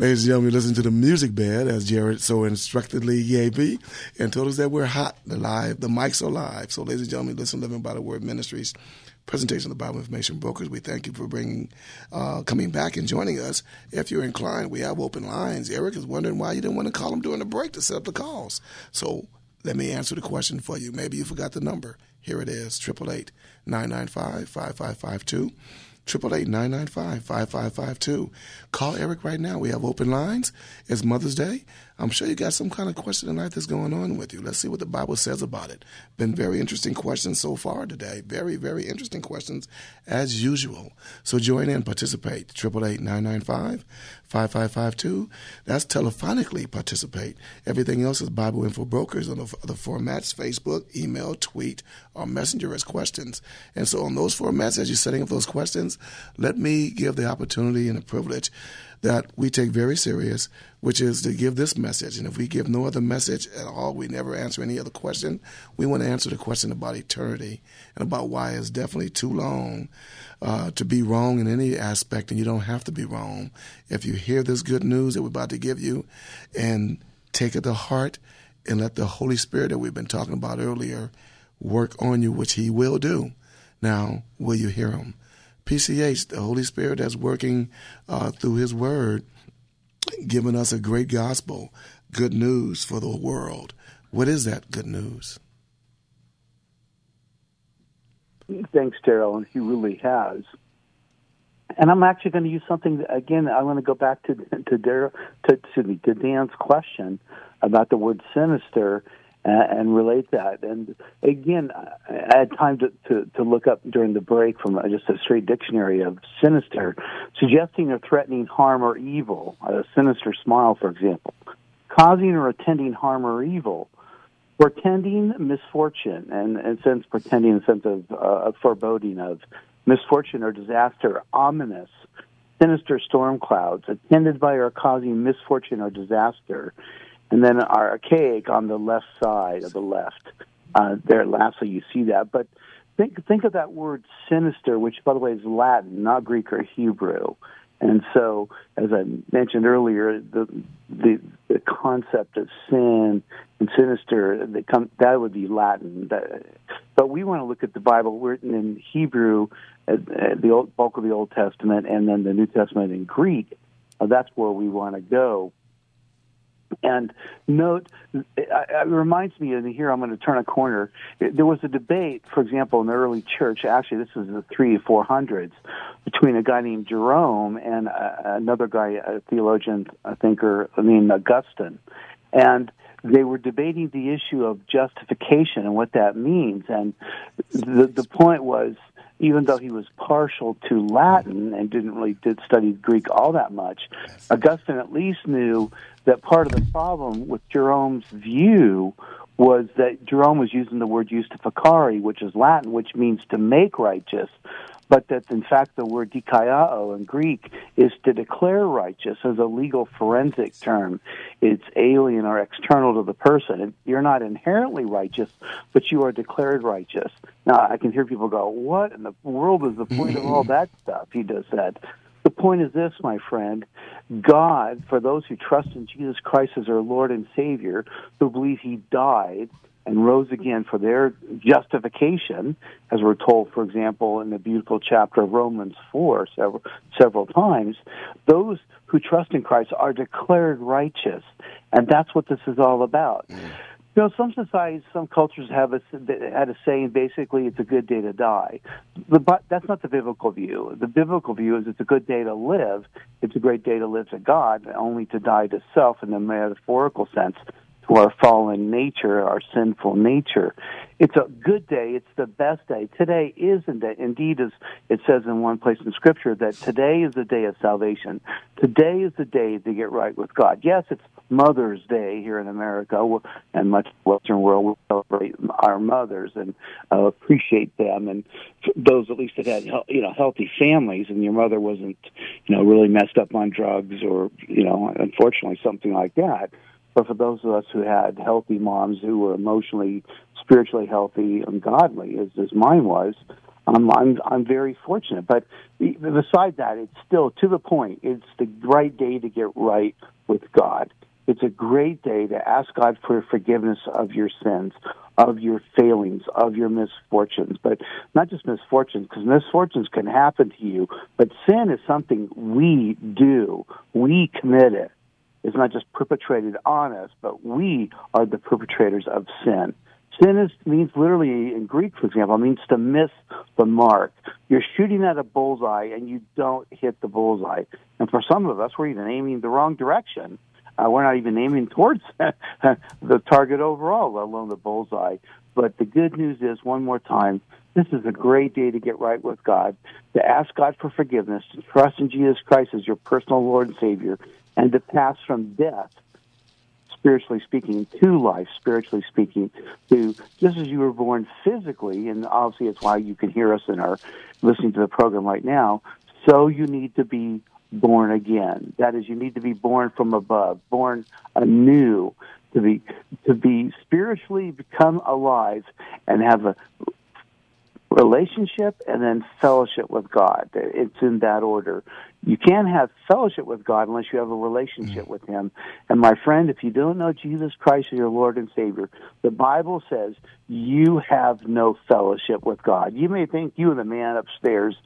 Ladies and gentlemen, listen to the music bed as Jared so instructively gave me and told us that we're hot, the live, the mics are live. So, ladies and gentlemen, listen to Living by the Word Ministries presentation of the Bible Information Brokers. We thank you for bringing, uh, coming back and joining us. If you're inclined, we have open lines. Eric is wondering why you didn't want to call him during the break to set up the calls. So let me answer the question for you. Maybe you forgot the number. Here it is, 888 995 5552. 888-995-5552. Call Eric right now. We have open lines. It's Mother's Day. I'm sure you got some kind of question tonight that's going on with you. Let's see what the Bible says about it. Been very interesting questions so far today. Very, very interesting questions as usual. So join in, participate. 888-995-5552. That's telephonically participate. Everything else is Bible Info Brokers on the, the formats, Facebook, email, tweet, or messenger as questions. And so on those formats, as you're setting up those questions, let me give the opportunity and the privilege that we take very serious, which is to give this message. And if we give no other message at all, we never answer any other question. We want to answer the question about eternity and about why it's definitely too long uh, to be wrong in any aspect, and you don't have to be wrong. If you hear this good news that we're about to give you and take it to heart and let the Holy Spirit that we've been talking about earlier work on you, which He will do. Now, will you hear Him? PCH, the Holy Spirit that's working uh, through His Word, giving us a great gospel, good news for the world. What is that good news? Thanks, Daryl, and he really has. And I'm actually going to use something again. I want to go back to to Daryl, to, me, to Dan's question about the word sinister and relate that. And again, I had time to, to, to look up during the break from just a straight dictionary of sinister, suggesting or threatening harm or evil, a sinister smile, for example, causing or attending harm or evil, portending misfortune, and in a sense, pretending in the sense of uh, foreboding of misfortune or disaster, ominous, sinister storm clouds, attended by or causing misfortune or disaster and then our archaic on the left side of the left. Uh, there, lastly, you see that. But think think of that word sinister, which, by the way, is Latin, not Greek or Hebrew. And so, as I mentioned earlier, the the, the concept of sin and sinister that come that would be Latin. That, but we want to look at the Bible written in Hebrew, uh, uh, the old, bulk of the Old Testament, and then the New Testament in Greek. Uh, that's where we want to go. And note, it, reminds me, and here I'm going to turn a corner. There was a debate, for example, in the early church. Actually, this was the three four hundreds, between a guy named Jerome and uh, another guy, a theologian, a thinker named Augustine, and they were debating the issue of justification and what that means. And the the point was even though he was partial to Latin and didn't really did study Greek all that much, Augustine at least knew that part of the problem with Jerome's view was that Jerome was using the word justificare, which is Latin, which means to make righteous, but that in fact the word dikaiao in Greek is to declare righteous as a legal forensic term. It's alien or external to the person. You're not inherently righteous, but you are declared righteous. Now I can hear people go, "What in the world is the point of all that stuff?" He just said. The point is this, my friend. God, for those who trust in Jesus Christ as their Lord and Savior, who believe He died and rose again for their justification, as we're told, for example, in the beautiful chapter of Romans 4 several, several times, those who trust in Christ are declared righteous. And that's what this is all about. Mm. You know, some societies, some cultures have a, had a saying basically it's a good day to die. but that's not the biblical view. The biblical view is it's a good day to live. It's a great day to live to God, only to die to self in the metaphorical sense our fallen nature, our sinful nature. It's a good day. It's the best day. Today is indeed, as it says in one place in Scripture, that today is the day of salvation. Today is the day to get right with God. Yes, it's Mother's Day here in America and much Western world. We celebrate our mothers and uh, appreciate them, and those at least that had you know healthy families, and your mother wasn't you know really messed up on drugs or you know unfortunately something like that but for those of us who had healthy moms who were emotionally, spiritually healthy and godly, as, as mine was, I'm I'm I'm very fortunate. But beside that, it's still to the point. It's the right day to get right with God. It's a great day to ask God for forgiveness of your sins, of your failings, of your misfortunes. But not just misfortunes, because misfortunes can happen to you, but sin is something we do. We commit it. It's not just perpetrated on us, but we are the perpetrators of sin. Sin is, means literally in Greek, for example, means to miss the mark. You're shooting at a bullseye and you don't hit the bullseye. And for some of us, we're even aiming the wrong direction uh, we're not even aiming towards the target overall, let alone the bullseye. But the good news is, one more time, this is a great day to get right with God, to ask God for forgiveness, to trust in Jesus Christ as your personal Lord and Savior, and to pass from death, spiritually speaking, to life, spiritually speaking, to just as you were born physically, and obviously it's why you can hear us and are listening to the program right now, so you need to be born again. That is, you need to be born from above, born anew, to be to be spiritually become alive and have a relationship and then fellowship with God. It's in that order. You can't have fellowship with God unless you have a relationship mm-hmm. with Him. And my friend, if you don't know Jesus Christ as your Lord and Savior, the Bible says you have no fellowship with God. You may think you and the man upstairs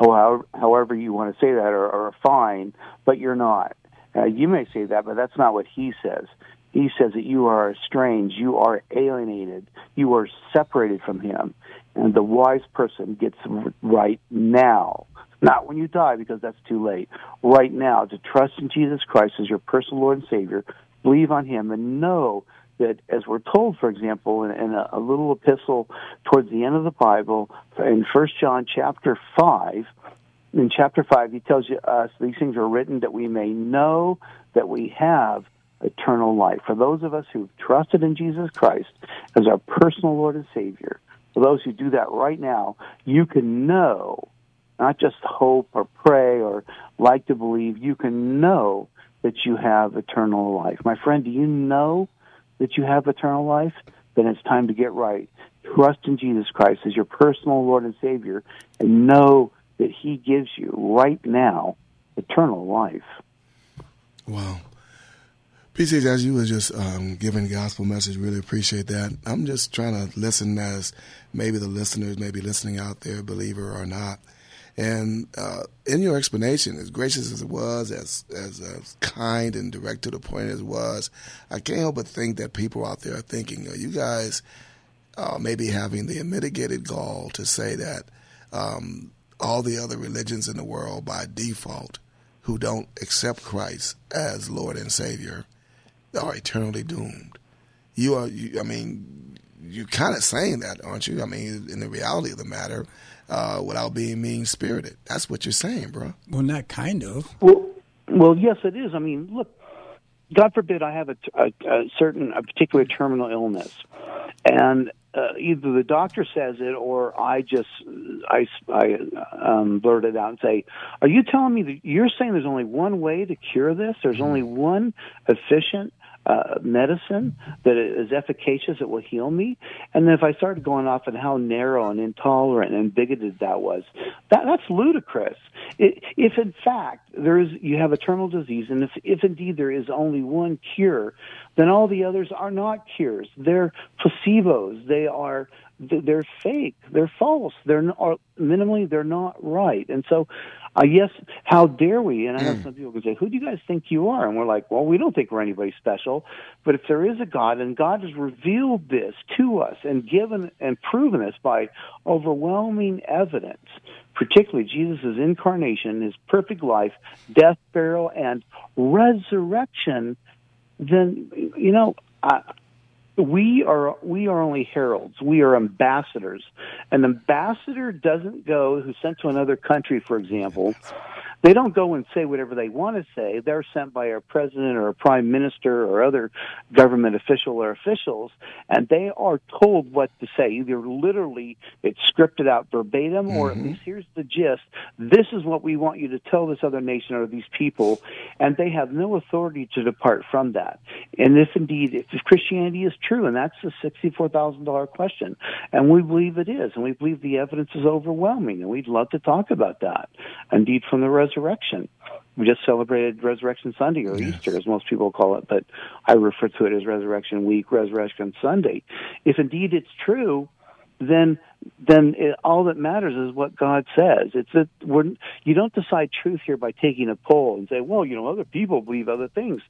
however, however you want to say that, are, are fine, but you're not. Uh, you may say that, but that's not what he says. He says that you are estranged, you are alienated, you are separated from him. And the wise person gets right now, not when you die because that's too late. Right now, to trust in Jesus Christ as your personal Lord and Savior, believe on him, and know that, as we're told, for example, in, in a, a, little epistle towards the end of the Bible, in First John chapter five, in chapter five, he tells us these things are written that we may know that we have eternal life. For those of us who've trusted in Jesus Christ as our personal Lord and Savior, for those who do that right now, you can know, not just hope or pray or like to believe, you can know that you have eternal life. My friend, do you know that you have eternal life, then it's time to get right. Trust in Jesus Christ as your personal Lord and Savior and know that He gives you right now eternal life. Wow. PCH, as you were just um, giving gospel message, really appreciate that. I'm just trying to listen as maybe the listeners may be listening out there, believer or not. And uh, in your explanation, as gracious as it was, as, as, as kind and direct to the point as it was, I can't help but think that people out there are thinking, are you guys uh, maybe having the mitigated gall to say that um, all the other religions in the world by default who don't accept Christ as Lord and Savior are eternally doomed? You are, you, I mean, you're kind of saying that, aren't you? I mean, in the reality of the matter, uh, without being mean spirited. That's what you're saying, bro. Well, not kind of. Well, well, yes, it is. I mean, look, God forbid I have a, a, a certain, a particular terminal illness, and uh, either the doctor says it or I just I, I um, blurt it out and say, "Are you telling me that you're saying there's only one way to cure this? There's only one efficient uh, medicine that is efficacious, it will heal me. And then if I started going off on how narrow and intolerant and bigoted that was, that, that's ludicrous. It, if in fact there is, you have a terminal disease, and if, if indeed there is only one cure, then all the others are not cures. They're placebos. They are they're fake. They're false. They're not, minimally they're not right. And so uh, yes, how dare we? And I have mm. some people who say, "Who do you guys think you are?" And we're like, "Well, we don't think we're anybody special." But if there is a God, and God has revealed this to us and given and proven this by overwhelming evidence, particularly Jesus' incarnation, His perfect life, death, burial, and resurrection, then you know. I, we are we are only heralds. We are ambassadors. An ambassador doesn't go who's sent to another country, for example, They don't go and say whatever they want to say. They're sent by a president or a prime minister or other government official or officials, and they are told what to say. Either literally it's scripted out verbatim, mm-hmm. or at mm-hmm. least here's the gist. This is what we want you to tell this other nation or these people, and they have no authority to depart from that. And if indeed, if Christianity is true, and that's the sixty-four thousand dollar question, and we believe it is, and we believe the evidence is overwhelming, and we'd love to talk about that. Indeed, from the resurrection. We just celebrated Resurrection Sunday or yes. Easter, as most people call it, but I refer to it as Resurrection Week, Resurrection Sunday. If indeed it's true, then then it, all that matters is what God says. It's that we're, you don't decide truth here by taking a poll and say, well, you know, other people believe other things.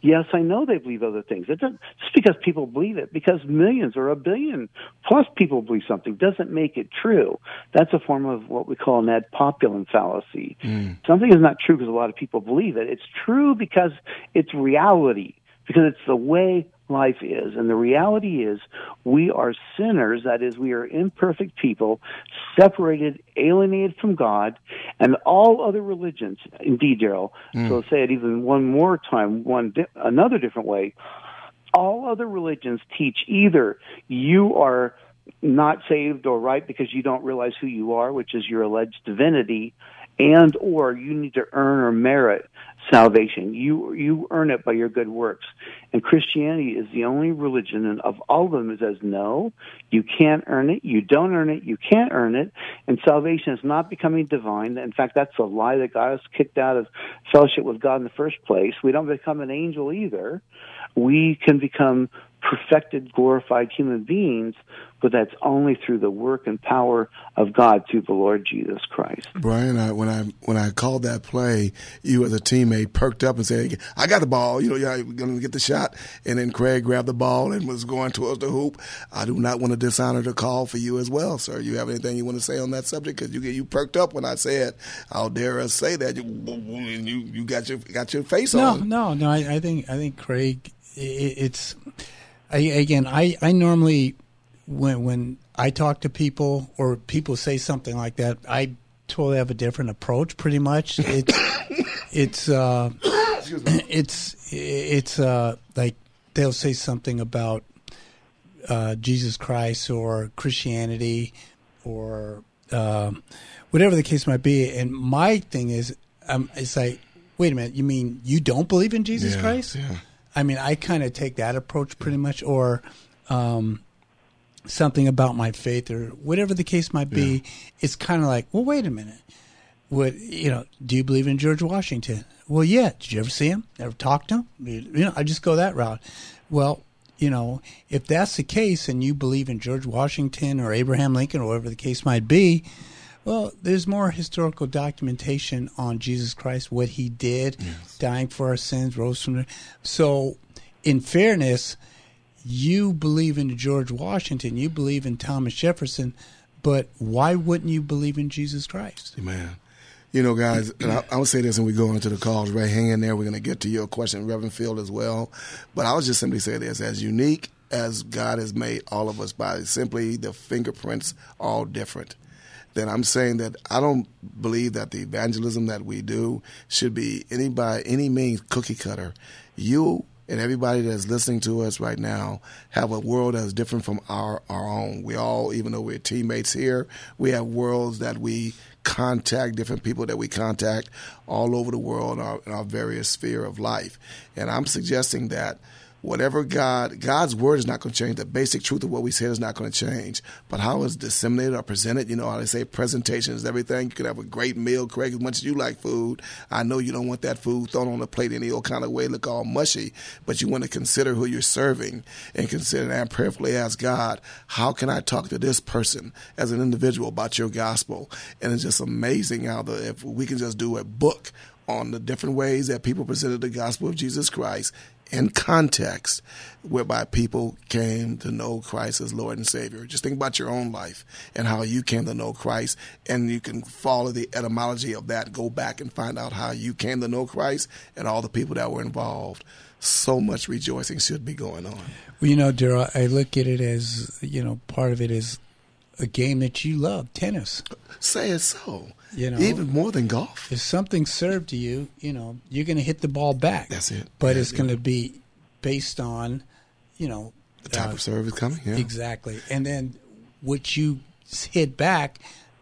Yes, I know they believe other things. It doesn't, just because people believe it, because millions or a billion plus people believe something doesn't make it true. That's a form of what we call an ad populum fallacy. Mm. Something is not true because a lot of people believe it. It's true because it's reality, because it's the way life is. And the reality is we are sinners, that is, we are imperfect people, separated, alienated from God, and all other religions, indeed, Daryl, mm. so I'll say it even one more time, one di- another different way. All other religions teach either you are not saved or right because you don't realize who you are, which is your alleged divinity, and or you need to earn or merit salvation. You you earn it by your good works. And Christianity is the only religion and of all of them that says no, you can't earn it, you don't earn it, you can't earn it, and salvation is not becoming divine. In fact, that's a lie that got us kicked out of fellowship with God in the first place. We don't become an angel either. We can become perfected, glorified human beings, but that's only through the work and power of God through the Lord Jesus Christ. Brian, I, when I when I called that play, you as a teammate perked up and said, "I got the ball." You know, you're going to get the shot, and then Craig grabbed the ball and was going towards the hoop. I do not want to dishonor the call for you as well, sir. You have anything you want to say on that subject? Because you you perked up when I said, "I'll dare us say that," you you, you got your got your face no, on. No, no, no. I, I think I think Craig, it, it's I, again, I, I normally when when I talk to people or people say something like that, I totally have a different approach. Pretty much, it's it's uh, it's it's uh, like they'll say something about uh, Jesus Christ or Christianity or uh, whatever the case might be, and my thing is, um, it's like, wait a minute, you mean you don't believe in Jesus yeah, Christ? Yeah. I mean, I kind of take that approach pretty much, or um, something about my faith, or whatever the case might be. Yeah. It's kind of like, well, wait a minute. What you know? Do you believe in George Washington? Well, yeah. Did you ever see him? Ever talk to him? You know, I just go that route. Well, you know, if that's the case, and you believe in George Washington or Abraham Lincoln or whatever the case might be, well, there's more historical documentation on Jesus Christ, what he did, yes. dying for our sins, rose from the. So, in fairness, you believe in George Washington, you believe in Thomas Jefferson, but why wouldn't you believe in Jesus Christ? Man. You know, guys, I, I would say this and we go into the calls, right? Hang in there. We're going to get to your question, Reverend Phil, as well. But I would just simply say this as unique as God has made all of us by simply the fingerprints all different then I'm saying that I don't believe that the evangelism that we do should be any by any means cookie cutter. You and everybody that's listening to us right now have a world that's different from our, our own. We all, even though we're teammates here, we have worlds that we contact, different people that we contact all over the world in our, in our various sphere of life. And I'm suggesting that whatever God, God's word is not going to change. The basic truth of what we said is not going to change. But how it's disseminated or presented, you know how they say presentation is everything. You could have a great meal, Craig, as much as you like food. I know you don't want that food thrown on the plate any old kind of way, look all mushy, but you want to consider who you're serving and consider and prayerfully ask God, how can I talk to this person as an individual about your gospel? And it's just amazing how the, if we can just do a book on the different ways that people presented the gospel of Jesus Christ in context whereby people came to know Christ as Lord and Savior. Just think about your own life and how you came to know Christ, and you can follow the etymology of that, go back and find out how you came to know Christ and all the people that were involved. So much rejoicing should be going on. Well, you know, Daryl, I look at it as, you know, part of it is a game that you love, tennis. Say it so. You know, even more than golf. If something served to you, you know, you're going to hit the ball back. That's it. But it's going to be based on, you know, The type uh, of is coming. Yeah. Exactly. And then what you hit back,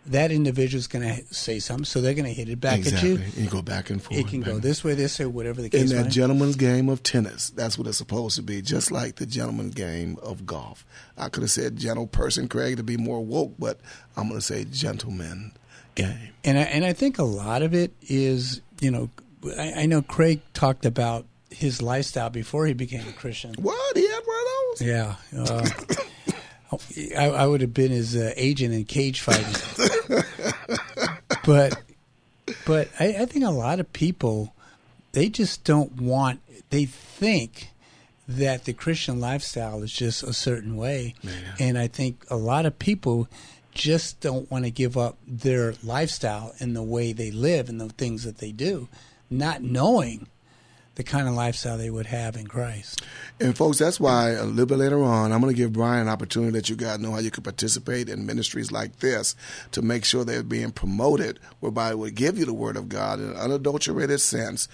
that individual is going to say something, so they're going to hit it back exactly. at you. And you go back and forth. It can go this way, this way, whatever the case. in that gentleman's game of tennis. That's what it's supposed to be, just like the gentleman's game of golf. I could have said gentle person, Craig, to be more woke, but I'm going to say gentleman game. And I, and I think a lot of it is, you know, I, I know Craig talked about his lifestyle before he became a Christian. What? He had one of those? Yeah. Uh, I, I would have been his uh, agent in cage fighting. but but I, I think a lot of people they just don't want they think that the Christian lifestyle is just a certain way. And I think a lot of people just don't want to give up their lifestyle and the way they live and the things that they do, not knowing the kind of lifestyle they would have in Christ. And folks, that's why a little bit later on, I'm going to give Brian an opportunity let you guys know how you can participate in ministries like this to make sure they're being promoted, whereby it would give you the Word of God in an unadulterated sense,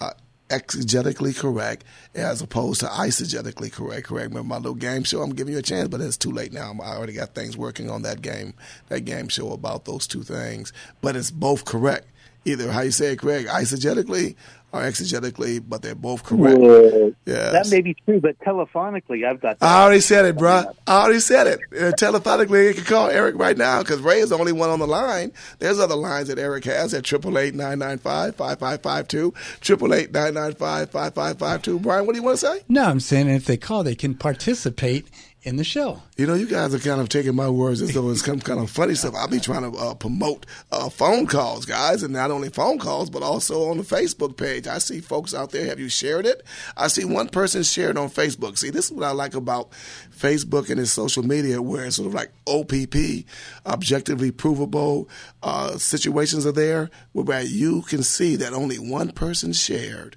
uh, exegetically correct, as opposed to eisegetically correct. Correct. Remember my little game show? I'm giving you a chance, but it's too late now. I already got things working on that game, that game show about those two things. But it's both correct. Either how you say it, Craig, eisegetically or exegetically, but they're both correct. Well, Yes. That may be true, but telephonically, I've got. I already said it, bruh. I already said it. Uh, telephonically, you can call Eric right now because Ray is the only one on the line. There's other lines that Eric has at triple eight nine nine five five five five two triple eight nine nine five five five five two. Brian, what do you want to say? No, I'm saying if they call, they can participate in the show. You know, you guys are kind of taking my words as though it's some kind of funny stuff. I'll be trying to uh, promote uh, phone calls, guys, and not only phone calls, but also on the Facebook page. I see folks out there. Have you shared it? I see one person shared on Facebook. See, this is what I like about Facebook and its social media, where it's sort of like OPP, objectively provable uh, situations are there, whereby you can see that only one person shared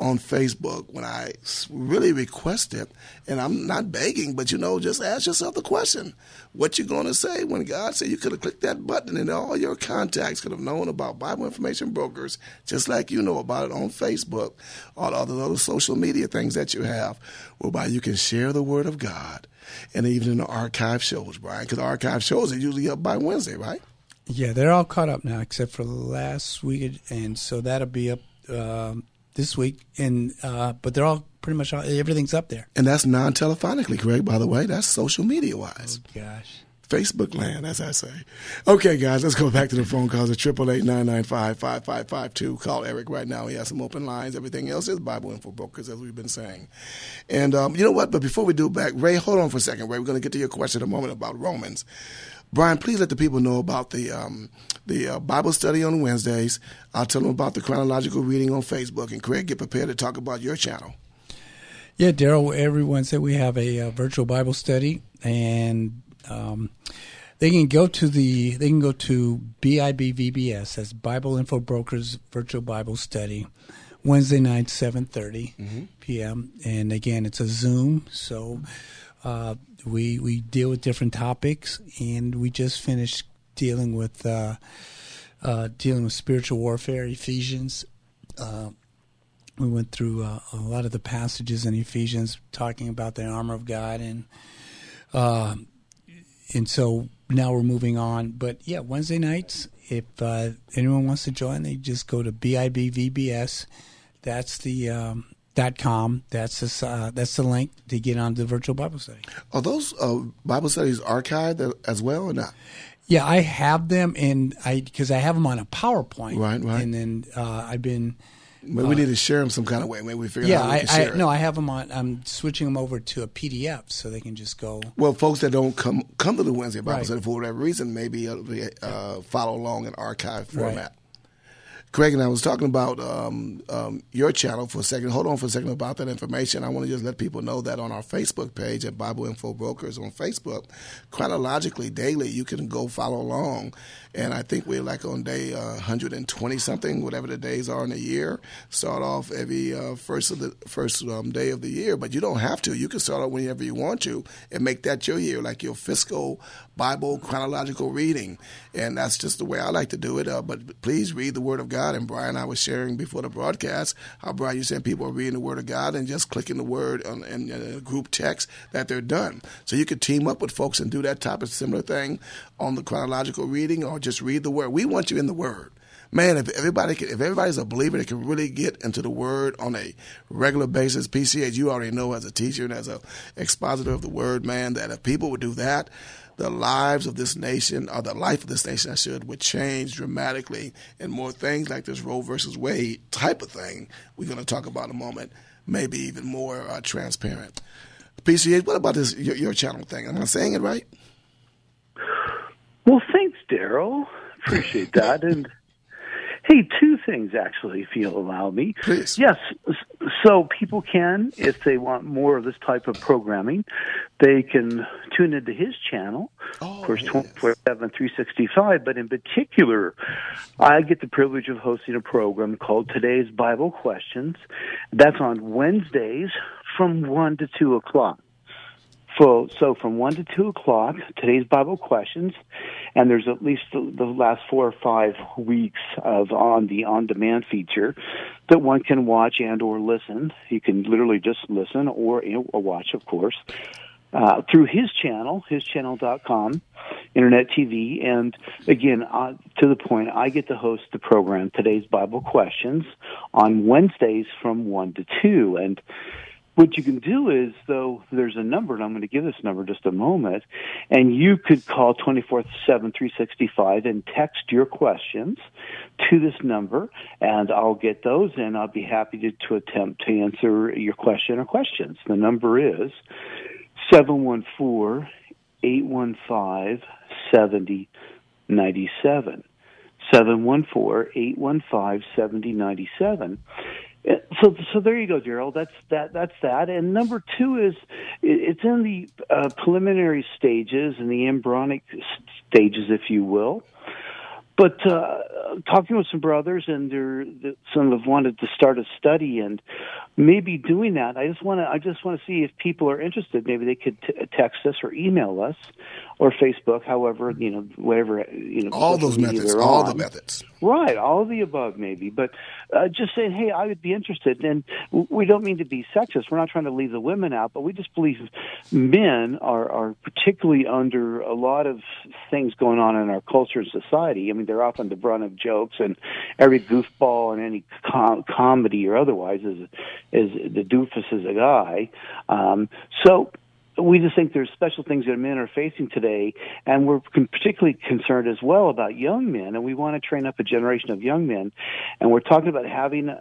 on Facebook when I really request it, and I'm not begging, but you know, just ask yourself the question: What you going to say when God said you could have clicked that button and all your contacts could have known about Bible information brokers, just like you know about it on Facebook, all the other social media things that you have, whereby you can share the Word of God, and even in the archive shows, Brian, because archive shows are usually up by Wednesday, right? Yeah, they're all caught up now except for last week, and so that'll be up um, this week. And uh, but they're all pretty much all, everything's up there. And that's non-telephonically, correct? By the way, that's social media wise. Gosh. Facebook land, as I say. Okay, guys, let's go back to the phone calls at triple eight nine nine five five five five two. Call Eric right now. He has some open lines. Everything else is Bible Info Brokers, as we've been saying. And um, you know what? But before we do back, Ray, hold on for a second, Ray. We're going to get to your question in a moment about Romans. Brian, please let the people know about the um, the uh, Bible study on Wednesdays. I'll tell them about the chronological reading on Facebook. And Craig, get prepared to talk about your channel. Yeah, Daryl. Every Wednesday we have a, uh virtual Bible study, and um, they can go to the they can go to BIBVBS. That's Bible Info Brokers Virtual Bible Study, Wednesday night seven p.m. And again, it's a Zoom, so uh, we we deal with different topics, and we just finished dealing with uh, uh, dealing with spiritual warfare, Ephesians. Uh, we went through uh, a lot of the passages in Ephesians talking about the armor of God, and uh, and so now we're moving on. But yeah, Wednesday nights, if anyone wants to join, they just go to BIBVBS. That's the um, dot com. That's the uh, that's the link to get on the virtual Bible study. Are those uh, Bible studies archived as well or not? Yeah, I have them, and I because I have them on a PowerPoint. Right, right. And then uh, I've been Maybe we need to share them some kind of way. Maybe we figure yeah, out how we I, can I share it. no, I have them on. I'm switching them over to a PDF so they can just go. Well, folks that don't come come to the Wednesday Bible Right. study for whatever reason, maybe uh, they, uh, follow along in archive format. Craig and I was talking about um, um, your channel for a second. Hold on for a second about that information. I want to just let people know that on our Facebook page at Bible Info Brokers on Facebook, chronologically daily, you can go follow along. And I think we're like on day uh, 120 something, whatever the days are in a year. Start off every uh, first of the first um, day of the year, but you don't have to. You can start off whenever you want to and make that your year, like your fiscal Bible chronological reading. And that's just the way I like to do it. Uh, but please read the Word of God God. And Brian, I was sharing before the broadcast how Brian, you said people are reading the Word of God and just clicking the word on, in group text that they're done. So you could team up with folks and do that type of similar thing on the chronological reading, or just read the Word. We want you in the Word man, if everybody can, if everybody's a believer that can really get into the word on a regular basis, PCH, you already know as a teacher and as a expositor of the word, man, that if people would do that, the lives of this nation, or the life of this nation, I should, would change dramatically, and more things like this Roe versus Wade type of thing we're going to talk about in a moment, maybe even more uh, transparent. PCH, what about this your, your, channel thing? Am I saying it right? Well, thanks, Daryl. Appreciate that, and Hey, two things actually, if you'll allow me. Please. Yes. So people can, if they want more of this type of programming, they can tune into his channel. Oh, of course, yes. 24 7, 365. But in particular, I get the privilege of hosting a program called Today's Bible Questions. That's on Wednesdays from 1 to 2 o'clock. So, so from 1 to 2 o'clock, today's Bible questions, and there's at least the, the last four or five weeks of on the on-demand feature that one can watch and or listen. You can literally just listen or, you know, or watch, of course, uh, through his channel, hischannel.com, internet TV. And again, uh, to the point, I get to host the program, Today's Bible Questions, on Wednesdays from 1 to 2. And what you can do is, though, there's a number, and I'm going to give this number just a moment, and you could call 24 7 365 and text your questions to this number, and I'll get those, and I'll be happy to, to attempt to answer your question or questions. The number is 714 815 7097. 714 815 7097 so so there you go, Daryl. That's that that's that. And number two is it's in the uh, preliminary stages and the embryonic stages, if you will. But uh, talking with some brothers, and they're, some have wanted to start a study, and maybe doing that. I just want to I just want to see if people are interested. Maybe they could t- text us or email us or Facebook, however, you know, whatever, you know, all those methods, all the methods, right? All of the above, maybe. But uh, just saying, hey, I would be interested, and we don't mean to be sexist. We're not trying to leave the women out, but we just believe men are are particularly under a lot of things going on in our culture and society. I mean, they're often the brunt of jokes, and every goofball in any com- comedy or otherwise is is the doofus is a guy. Um, so we just think there's special things that men are facing today, and we're particularly concerned as well about young men, and we want to train up a generation of young men. And we're talking about having a,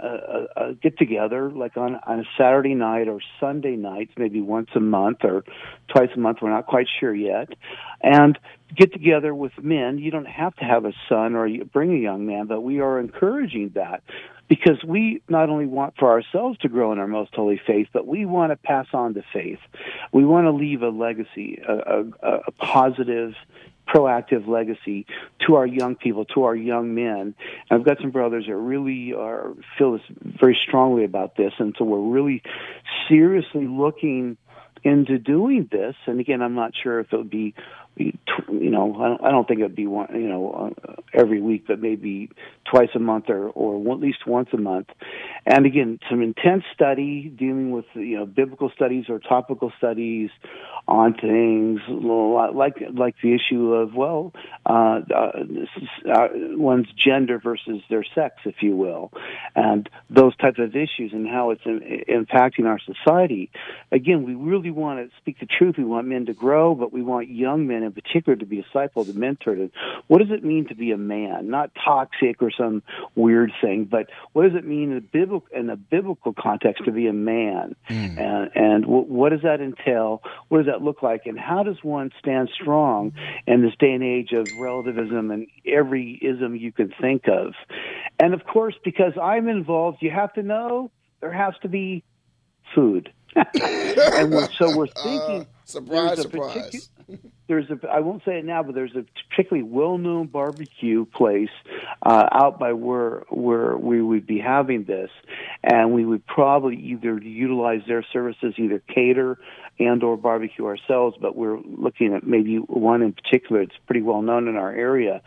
a, a get together, like on, on a Saturday night or Sunday nights, maybe once a month or twice a month. We're not quite sure yet, and get together with men. You don't have to have a son or bring a young man, but we are encouraging that because we not only want for ourselves to grow in our most holy faith, but we want to pass on the faith. We want to leave a legacy, a, a, a positive, proactive legacy to our young people, to our young men. And I've got some brothers that really are feel this very strongly about this, and so we're really seriously looking into doing this. And again, I'm not sure if it would be you know, I don't, think it'd be one, you know, uh, every week, but maybe twice a month or, or at least once a month. And again, some intense study dealing with, you know, biblical studies or topical studies on things like, like the issue of, well, uh, uh, uh, one's gender versus their sex, if you will, and those types of issues and how it's impacting our society. Again, we really want to speak the truth. We want men to grow, but we want young men in particular to be a disciple, to mentor. To, what does it mean to be a man? Not toxic or some weird thing, but what does it mean in a biblical, in a biblical context to be a man? Mm. And, and what does that entail? What does that look like? And how does one stand strong in this day and age of relativism and every ism you can think of? And of course, because I'm involved, you have to know there has to be food. and we're, so we're thinking. Uh, surprise, surprise. There's a, I won't say it now, but there's a particularly well-known barbecue place uh, out by where where we would be having this, and we would probably either utilize their services, either cater and or barbecue ourselves, but we're looking at maybe one in particular. It's pretty well known in our area.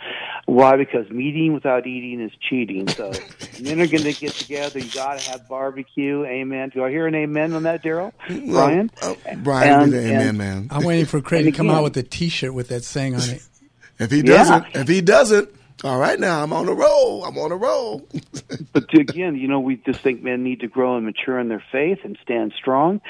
Why? Because meeting without eating is cheating. So men are going to get together. You got to have barbecue. Amen. Do I hear an amen on that, Daryl? Brian? Uh, Brian, and, amen, and, man. I'm waiting for Craig to come out with a T-shirt with that saying on it. If he doesn't, yeah. if he doesn't, all right, now I'm on a roll. I'm on a roll. but again, you know, we just think men need to grow and mature in their faith and stand strong,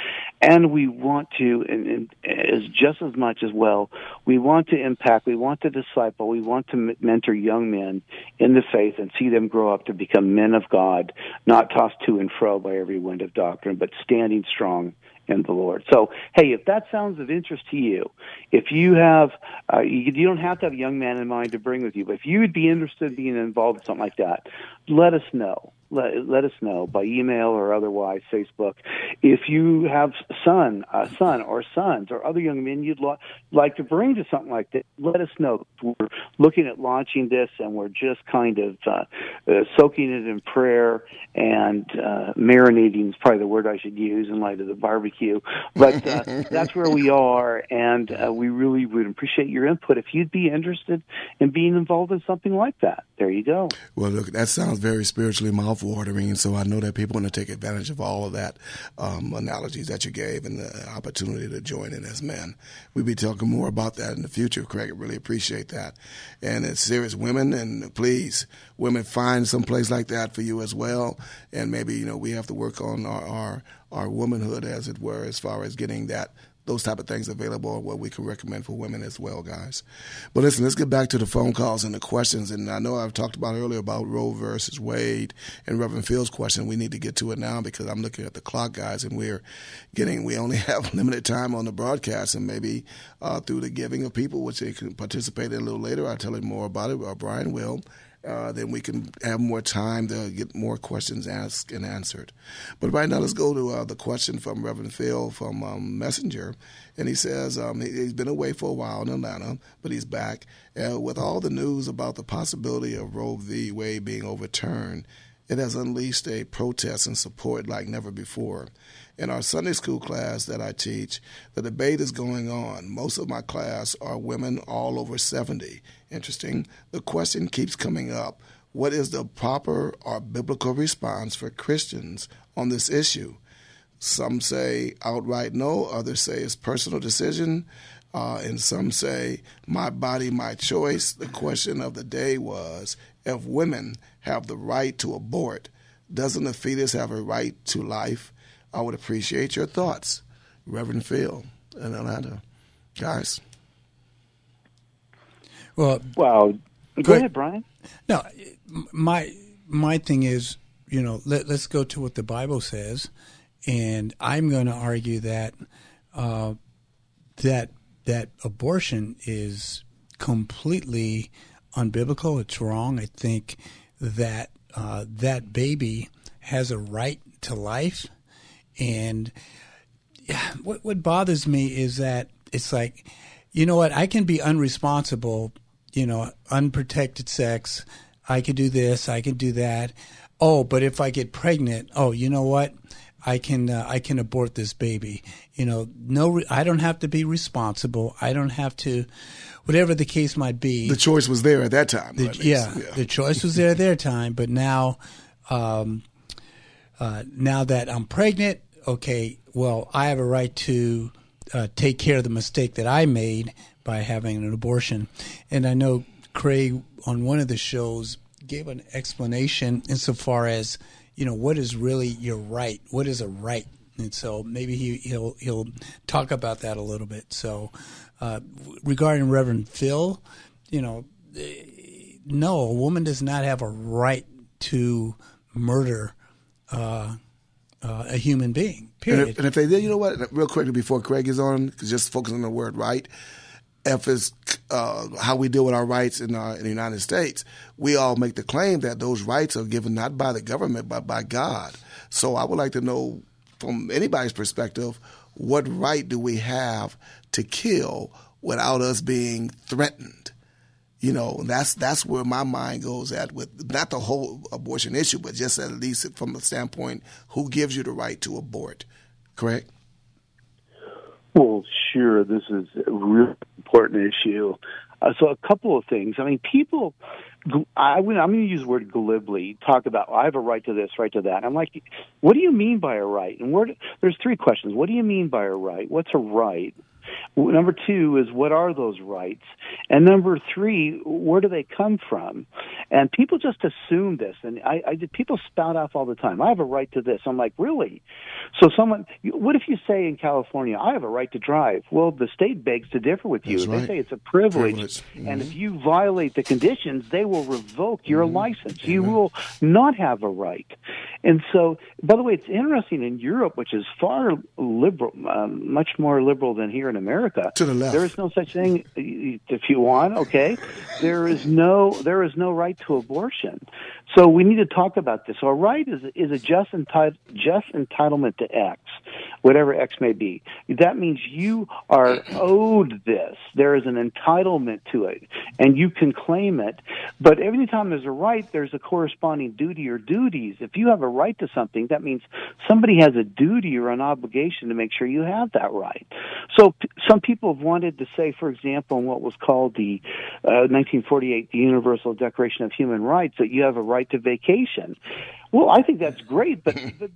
and we want to, and, and as just as much as well, we want to impact, we want to disciple, we want to mentor young men in the faith and see them grow up to become men of God, not tossed to and fro by every wind of doctrine, but standing strong in the Lord. So, hey, if that sounds of interest to you, if you have, uh, you, you don't have to have a young man in mind to bring with you, but if you would be interested in being involved in something like that, let us know let, let us know by email or otherwise, Facebook. If you have son, a son or sons or other young men you'd lo- like to bring to something like that, let us know. We're looking at launching this and we're just kind of uh, uh, soaking it in prayer and uh, marinating is probably the word I should use in light of the barbecue. But uh, that's where we are, and uh, we really would appreciate your input if you'd be interested in being involved in something like that. There you go. Well, look, that sounds very spiritually mouthful watering. So I know that people want to take advantage of all of that um, analogies that you gave and the opportunity to join in as men. We'll be talking more about that in the future, Craig. I really appreciate that. And it's serious women, and please, women, find some place like that for you as well. And maybe, you know, we have to work on our, our, our womanhood, as it were, as far as getting that those type of things available what we can recommend for women as well, guys. But listen, let's get back to the phone calls and the questions. And I know I've talked about earlier about Roe versus Wade and Reverend Phil's question. We need to get to it now because I'm looking at the clock, guys, and we're getting, we only have limited time on the broadcast and maybe uh, through the giving of people, which they can participate in a little later. I'll tell you more about it, or Brian will uh, then we can have more time to get more questions asked and answered. But right now, let's go to uh, the question from Reverend Phil from um, Messenger. And he says um, he, has been away for a while in Atlanta, but he's back. Uh, with all the news about the possibility of Roe v. Wade being overturned, it has unleashed a protest and support like never before. In our Sunday school class that I teach, the debate is going on. Most of my class are women all over 70. Interesting. The question keeps coming up what is the proper or biblical response for Christians on this issue? Some say outright no, others say it's personal decision, uh, and some say my body, my choice. The question of the day was if women have the right to abort, doesn't the fetus have a right to life? I would appreciate your thoughts, Reverend Phil in Atlanta. Guys. Well, well, go, go ahead, Brian. No, my my thing is, you know, let, us go to what the Bible says, and I'm going to argue that uh, that that abortion is completely unbiblical. It's wrong. I think that uh, that baby has a right to life, and what what bothers me is that it's like, you know what? I can be unresponsible, you know, unprotected sex. I can do this. I can do that. Oh, but if I get pregnant, oh, you know what? I can uh, I can abort this baby. You know, no, I don't have to be responsible. I don't have to, whatever the case might be. The choice was there at that time. The, yeah, yeah, the choice was there at their time. But now, um, uh, now that I'm pregnant, okay, well, I have a right to uh, take care of the mistake that I made by having an abortion. And I know Craig on one of the shows gave an explanation insofar as you know, what is really your right? What is a right and so maybe he, he'll he'll talk about that a little bit. So, uh, regarding Reverend Phil, you know, no, a woman does not have a right to murder uh, uh, a human being. Period. And if, and if, they did, you know what? Real quickly before Craig is on, just focus on the word right. If it's uh, how we deal with our rights in, our, in the United States, we all make the claim that those rights are given not by the government but by God. So I would like to know from anybody's perspective, what right do we have to kill without us being threatened? You know, that's that's where my mind goes at with not the whole abortion issue, but just at least from the standpoint, who gives you the right to abort? Correct. Well, sure. This is really important issue. Uh, so, a couple of things. I mean, people. I, am going to use the word glibly. Talk about I have a right to this, right to that. I'm like, what do you mean by a right? And where, there's three questions. What do you mean by a right? What's a right? Number two is what are those rights? And number three, where do they come from? And people just assume this, and I, I people spout off all the time. I have a right to this. I'm like, really? So someone, what if you say in California, I have a right to drive? Well, the state begs to differ with you. That's they say it's a privilege, Privilege. Mm-hmm. and if you violate the conditions, they will revoke your Mm-hmm. license. You will not have a right. And so, by the way, it's interesting in Europe, which is far liberal, um, much more liberal than here in America. To the left. There is no such thing. If you want, okay, there is no there is no right to abortion. So we need to talk about this. A right is is a just just entitlement to X, whatever X may be. That means you are owed this. There is an entitlement to it, and you can claim it. But every time there's a right, there's a corresponding duty or duties. If you have a right to something, that means somebody has a duty or an obligation to make sure you have that right. So p- some people have wanted to say, for example, in what was called the uh, 1948 the Universal Declaration of Human Rights, that you have a right to vacation. Well, I think that's great, but, but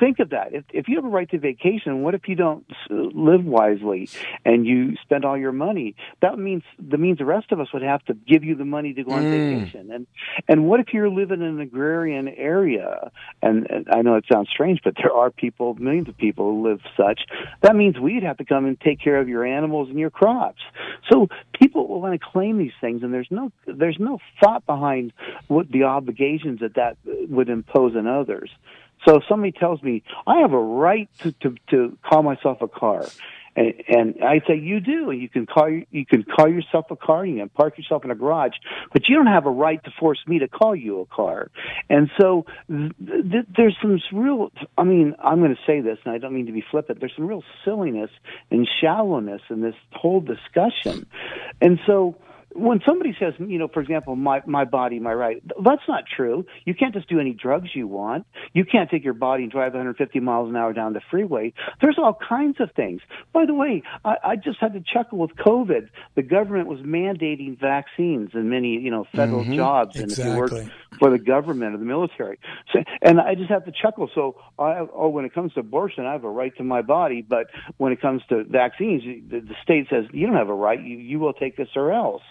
think of that. If, if you have a right to vacation, what if you don't live wisely and you spend all your money? That means that means the rest of us would have to give you the money to go on Mm. vacation. And and what if you're living in an agrarian area? And, and I know it sounds strange, but there are people, millions of people who live such. That means we'd have to come and take care of your animals and your crops. So people will want to claim these things, and there's no there's no thought behind what the obligations that that would impose on others. So if somebody tells me I have a right to to, to call myself a car, and, and I say you do, and you can call you can call yourself a car, you can park yourself in a garage, but you don't have a right to force me to call you a car. And so th- th- there's some real. I mean, I'm going to say this, and I don't mean to be flippant. There's some real silliness and shallowness in this whole discussion, and so when somebody says, you know, for example, my my body, my right, that's not true. You can't just do any drugs you want. You can't take your body and drive 150 miles an hour down the freeway. There's all kinds of things. By the way, I, I just had to chuckle with COVID. The government was mandating vaccines in many, you know, federal mm-hmm. jobs, and if you work for the government or the military, so, and I just have to chuckle. So, I, oh, when it comes to abortion, I have a right to my body, but when it comes to vaccines, the, the state says you don't have a right. You you will take this or else.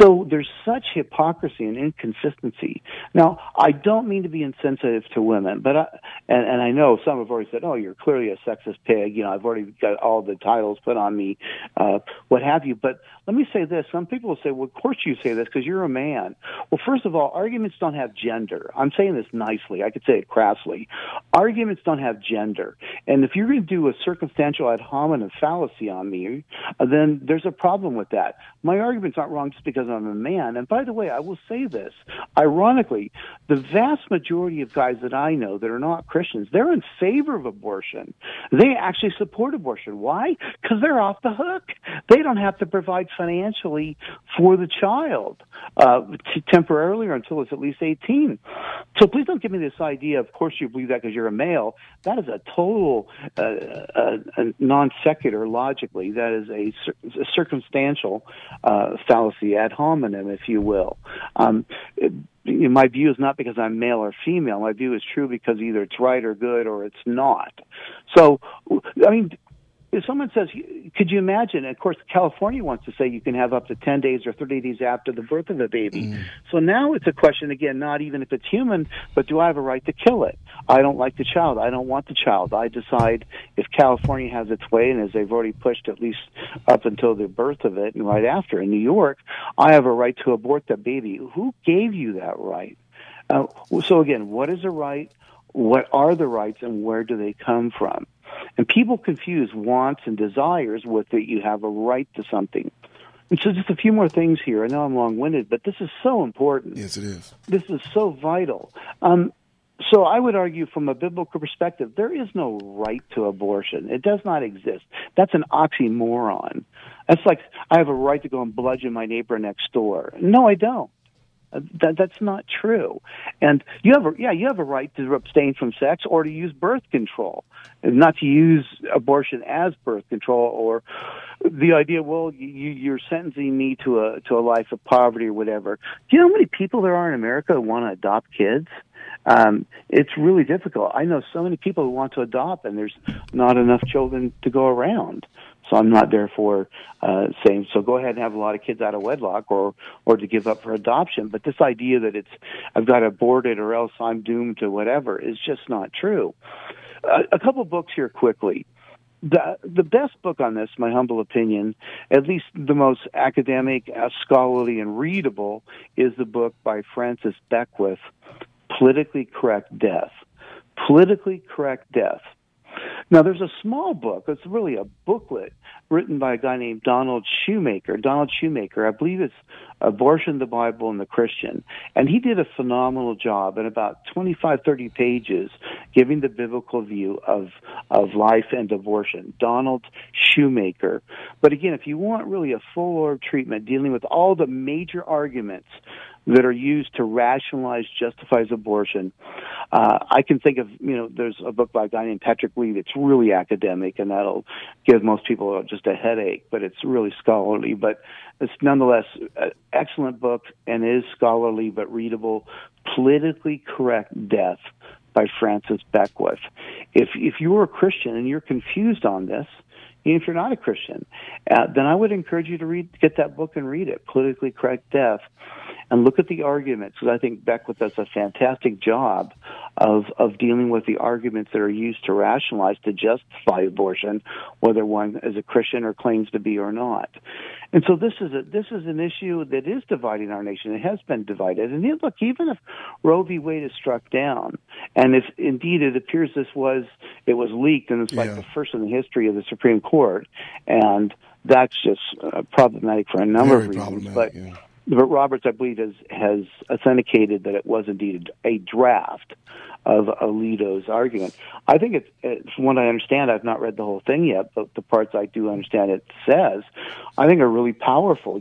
So there's such hypocrisy and inconsistency. Now, I don't mean to be insensitive to women, but I, and, and I know some have already said, "Oh, you're clearly a sexist pig." You know, I've already got all the titles put on me, uh, what have you. But let me say this: some people will say, "Well, of course you say this because you're a man." Well, first of all, arguments don't have gender. I'm saying this nicely. I could say it crassly. Arguments don't have gender, and if you're going to do a circumstantial ad hominem fallacy on me, uh, then there's a problem with that. My arguments aren't wrong just because I'm a man. And by the way, I will say this. Ironically, the vast majority of guys that I know that are not Christians, they're in favor of abortion. They actually support abortion. Why? Because they're off the hook. They don't have to provide financially for the child uh, t- temporarily or until it's at least 18. So please don't give me this idea, of course you believe that because you're a male. That is a total uh, uh, non sequitur logically. That is a, cir- a circumstantial uh, fallacy ad hominem, if you will. Um, it, my view is not because I'm male or female. My view is true because either it's right or good or it's not. So, I mean, if someone says, could you imagine? Of course, California wants to say you can have up to 10 days or 30 days after the birth of a baby. Mm. So now it's a question again, not even if it's human, but do I have a right to kill it? I don't like the child. I don't want the child. I decide if California has its way, and as they've already pushed at least up until the birth of it and right after in New York, I have a right to abort the baby. Who gave you that right? Uh, so again, what is a right? What are the rights and where do they come from? And people confuse wants and desires with that you have a right to something. And so just a few more things here. I know I'm long winded, but this is so important. Yes, it is. This is so vital. Um, so I would argue from a biblical perspective, there is no right to abortion. It does not exist. That's an oxymoron. That's like I have a right to go and bludgeon my neighbor next door. No, I don't. That, that's not true. And you have a, yeah, you have a right to abstain from sex or to use birth control, not to use abortion as birth control or the idea, well, you, you're sentencing me to a, to a life of poverty or whatever. Do you know how many people there are in America who want to adopt kids? Um, it's really difficult. I know so many people who want to adopt and there's not enough children to go around. So I'm not therefore uh, saying so go ahead and have a lot of kids out of wedlock or or to give up for adoption. But this idea that it's I've got to abort it or else I'm doomed to whatever is just not true. Uh, a couple books here quickly. The the best book on this, my humble opinion, at least the most academic, uh, scholarly, and readable, is the book by Francis Beckwith, "Politically Correct Death." Politically Correct Death now, there's a small book. It's really a booklet written by a guy named Donald Shoemaker. Donald Shoemaker, I believe it's Abortion, the Bible, and the Christian. And he did a phenomenal job in about 25, 30 pages giving the biblical view of, of life and abortion. Donald Shoemaker. But again, if you want really a full orb treatment dealing with all the major arguments that are used to rationalize, justifies abortion. Uh, I can think of, you know, there's a book by a guy named Patrick Lee that's really academic, and that'll give most people just a headache, but it's really scholarly. But it's nonetheless an excellent book and is scholarly but readable. Politically Correct Death by Francis Beckwith. If if you're a Christian and you're confused on this, if you're not a Christian, uh, then I would encourage you to read, get that book and read it, Politically Correct Death and look at the arguments because I think Beckwith does a fantastic job of of dealing with the arguments that are used to rationalize to justify abortion, whether one is a Christian or claims to be or not. And so this is a this is an issue that is dividing our nation. It has been divided. And look, even if Roe v. Wade is struck down, and if indeed it appears this was it was leaked, and it's like yeah. the first in the history of the Supreme Court, and that's just uh, problematic for a number Very of reasons. But yeah but Roberts, I believe, has, has authenticated that it was indeed a draft of Alito's argument. I think it's, it's, from what I understand, I've not read the whole thing yet, but the parts I do understand it says, I think are really powerful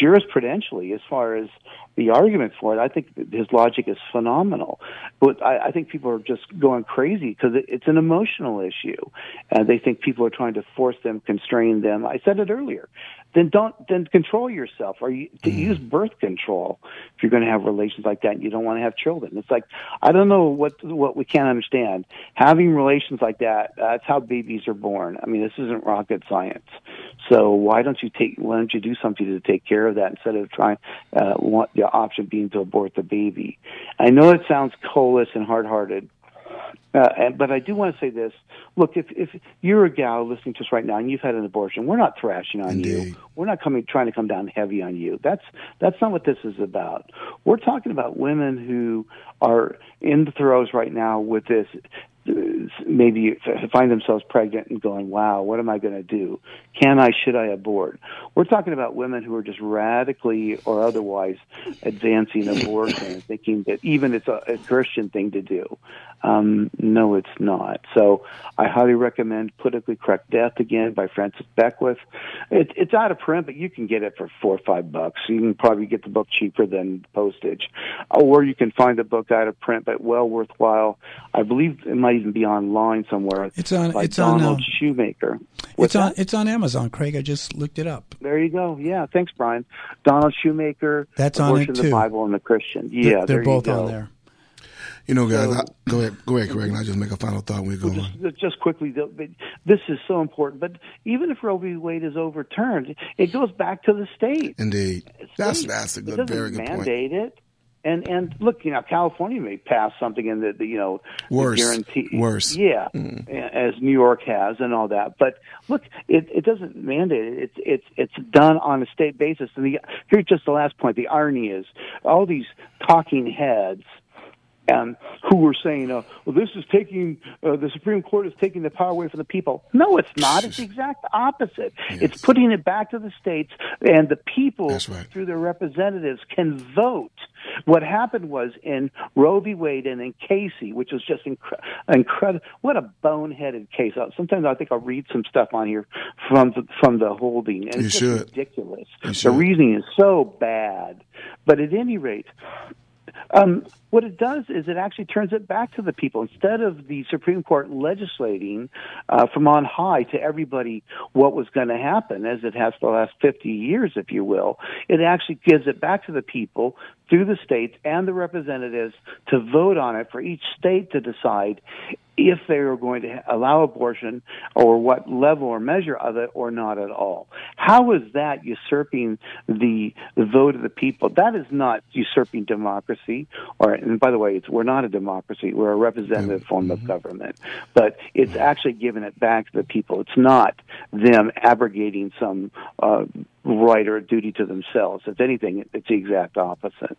jurisprudentially as far as the argument for it. I think his logic is phenomenal, but I, I think people are just going crazy because it, it's an emotional issue, and they think people are trying to force them, constrain them. I said it earlier then don't then control yourself. Or you, to mm. use birth control if you're going to have relations like that and you don't want to have children. It's like i don't know what what we can't understand. Having relations like that that's how babies are born. I mean this isn't rocket science. So why don't you take why don't you do something to take care of that instead of trying uh want the option being to abort the baby? I know it sounds soulless and hard hearted uh, and, but I do want to say this. Look, if if you're a gal listening to us right now and you've had an abortion, we're not thrashing on Indeed. you. We're not coming trying to come down heavy on you. That's that's not what this is about. We're talking about women who are in the throes right now with this maybe find themselves pregnant and going, "Wow, what am I going to do? Can I? Should I abort?" We're talking about women who are just radically or otherwise advancing abortion, thinking that even it's a, a Christian thing to do. Um, no, it's not. So I highly recommend Politically Correct Death again by Francis Beckwith. It, it's out of print, but you can get it for four or five bucks. You can probably get the book cheaper than postage, or you can find the book out of print, but well worthwhile. I believe it might even be online somewhere. It's on. By it's Donald on. Uh, Shoemaker. What's it's on. That? It's on Amazon, Craig. I just looked it up. There you go. Yeah, thanks, Brian. Donald Shoemaker. That's on it too. The Bible and the Christian. Yeah, they're, they're both on there. You know, guys, so, I, go ahead, go ahead, Craig, and I'll just make a final thought when we go well, just, on. Just quickly, this is so important. But even if Roe v. Wade is overturned, it goes back to the state. Indeed, state. that's that's a good, very good mandate point. it. And and look, you know, California may pass something in the, the you know worse, guarantee worse, yeah, mm. as New York has and all that. But look, it it doesn't mandate it. It's it's it's done on a state basis. And the here's just the last point. The irony is all these talking heads and who were saying, uh, "Well, this is taking uh, the Supreme Court is taking the power away from the people." No, it's not. It's the exact opposite. Yes. It's putting it back to the states, and the people right. through their representatives can vote. What happened was in Roe v. Wade and in Casey, which was just incre- incredible. What a boneheaded case! Uh, sometimes I think I'll read some stuff on here from the, from the holding, and you it's ridiculous. You the should. reasoning is so bad. But at any rate, um, what it does is it actually turns it back to the people. Instead of the Supreme Court legislating uh, from on high to everybody what was going to happen, as it has for the last 50 years, if you will, it actually gives it back to the people through the states and the representatives to vote on it for each state to decide if they are going to allow abortion or what level or measure of it or not at all. How is that usurping the, the vote of the people? That is not usurping democracy. Or, and by the way, it's, we're not a democracy. We're a representative form mm-hmm. of government. But it's actually giving it back to the people. It's not them abrogating some uh, right or duty to themselves. If anything, it's the exact opposite.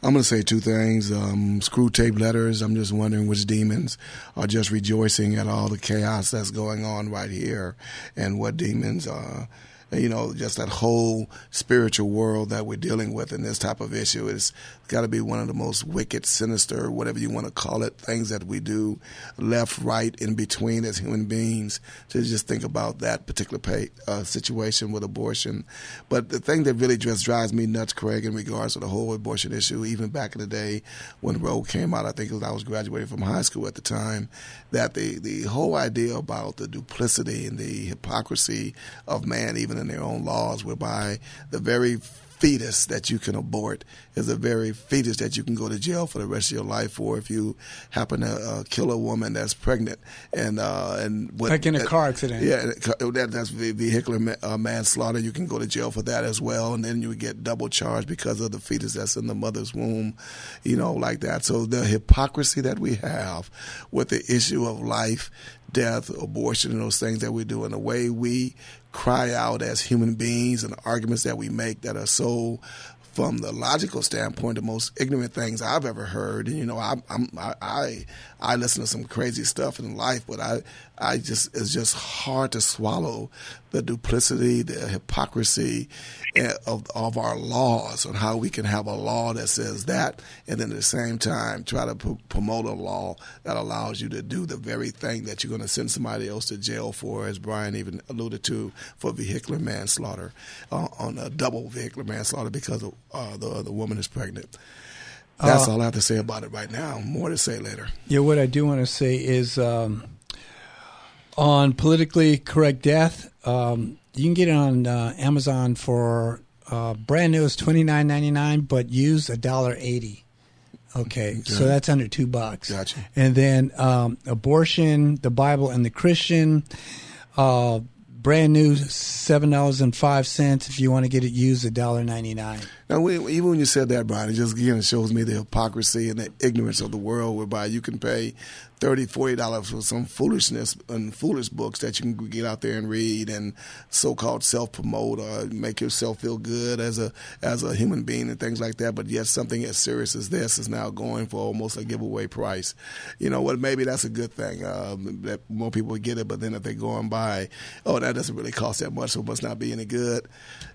I'm going to say two things. Um, Screwtape Letters. I'm just wondering which demons are just rejoicing at all the chaos that's going on right here, and what demons are. Uh, you know, just that whole spiritual world that we're dealing with in this type of issue. It's got to be one of the most wicked, sinister, whatever you want to call it, things that we do left, right, in between as human beings to just think about that particular pay, uh, situation with abortion. But the thing that really just drives me nuts, Craig, in regards to the whole abortion issue, even back in the day when Roe came out, I think I was graduating from high school at the time, that the, the whole idea about the duplicity and the hypocrisy of man, even in their own laws, whereby the very fetus that you can abort is a very fetus that you can go to jail for the rest of your life for if you happen to uh, kill a woman that's pregnant and uh, and what, like in a car accident. Yeah, that, that's vehicular uh, manslaughter. You can go to jail for that as well, and then you would get double charged because of the fetus that's in the mother's womb, you know, like that. So the hypocrisy that we have with the issue of life, death, abortion, and those things that we do, and the way we cry out as human beings and arguments that we make that are so from the logical standpoint, the most ignorant things I've ever heard. And, you know, I, I'm, I, I, I listen to some crazy stuff in life, but I, I just, it's just hard to swallow the duplicity, the hypocrisy of, of our laws and how we can have a law that says that and then at the same time try to p- promote a law that allows you to do the very thing that you're going to send somebody else to jail for, as Brian even alluded to, for vehicular manslaughter, uh, on a double vehicular manslaughter because of uh, the the woman is pregnant. That's uh, all I have to say about it right now. More to say later. Yeah, what I do want to say is um, on politically correct death. Um, you can get it on uh, Amazon for uh, brand new is twenty nine ninety nine, but use a dollar eighty. Okay, so that's under two bucks. Gotcha. And then um, abortion, the Bible, and the Christian. Uh, brand new seven dollars and five cents. If you want to get it used, a dollar ninety nine. Now, we, even when you said that, Brian, it just again shows me the hypocrisy and the ignorance of the world, whereby you can pay thirty, forty dollars for some foolishness and foolish books that you can get out there and read and so-called self-promote or make yourself feel good as a as a human being and things like that. But yet, something as serious as this is now going for almost a giveaway price. You know what? Maybe that's a good thing um, that more people get it. But then if they go and buy, oh, that doesn't really cost that much, so it must not be any good.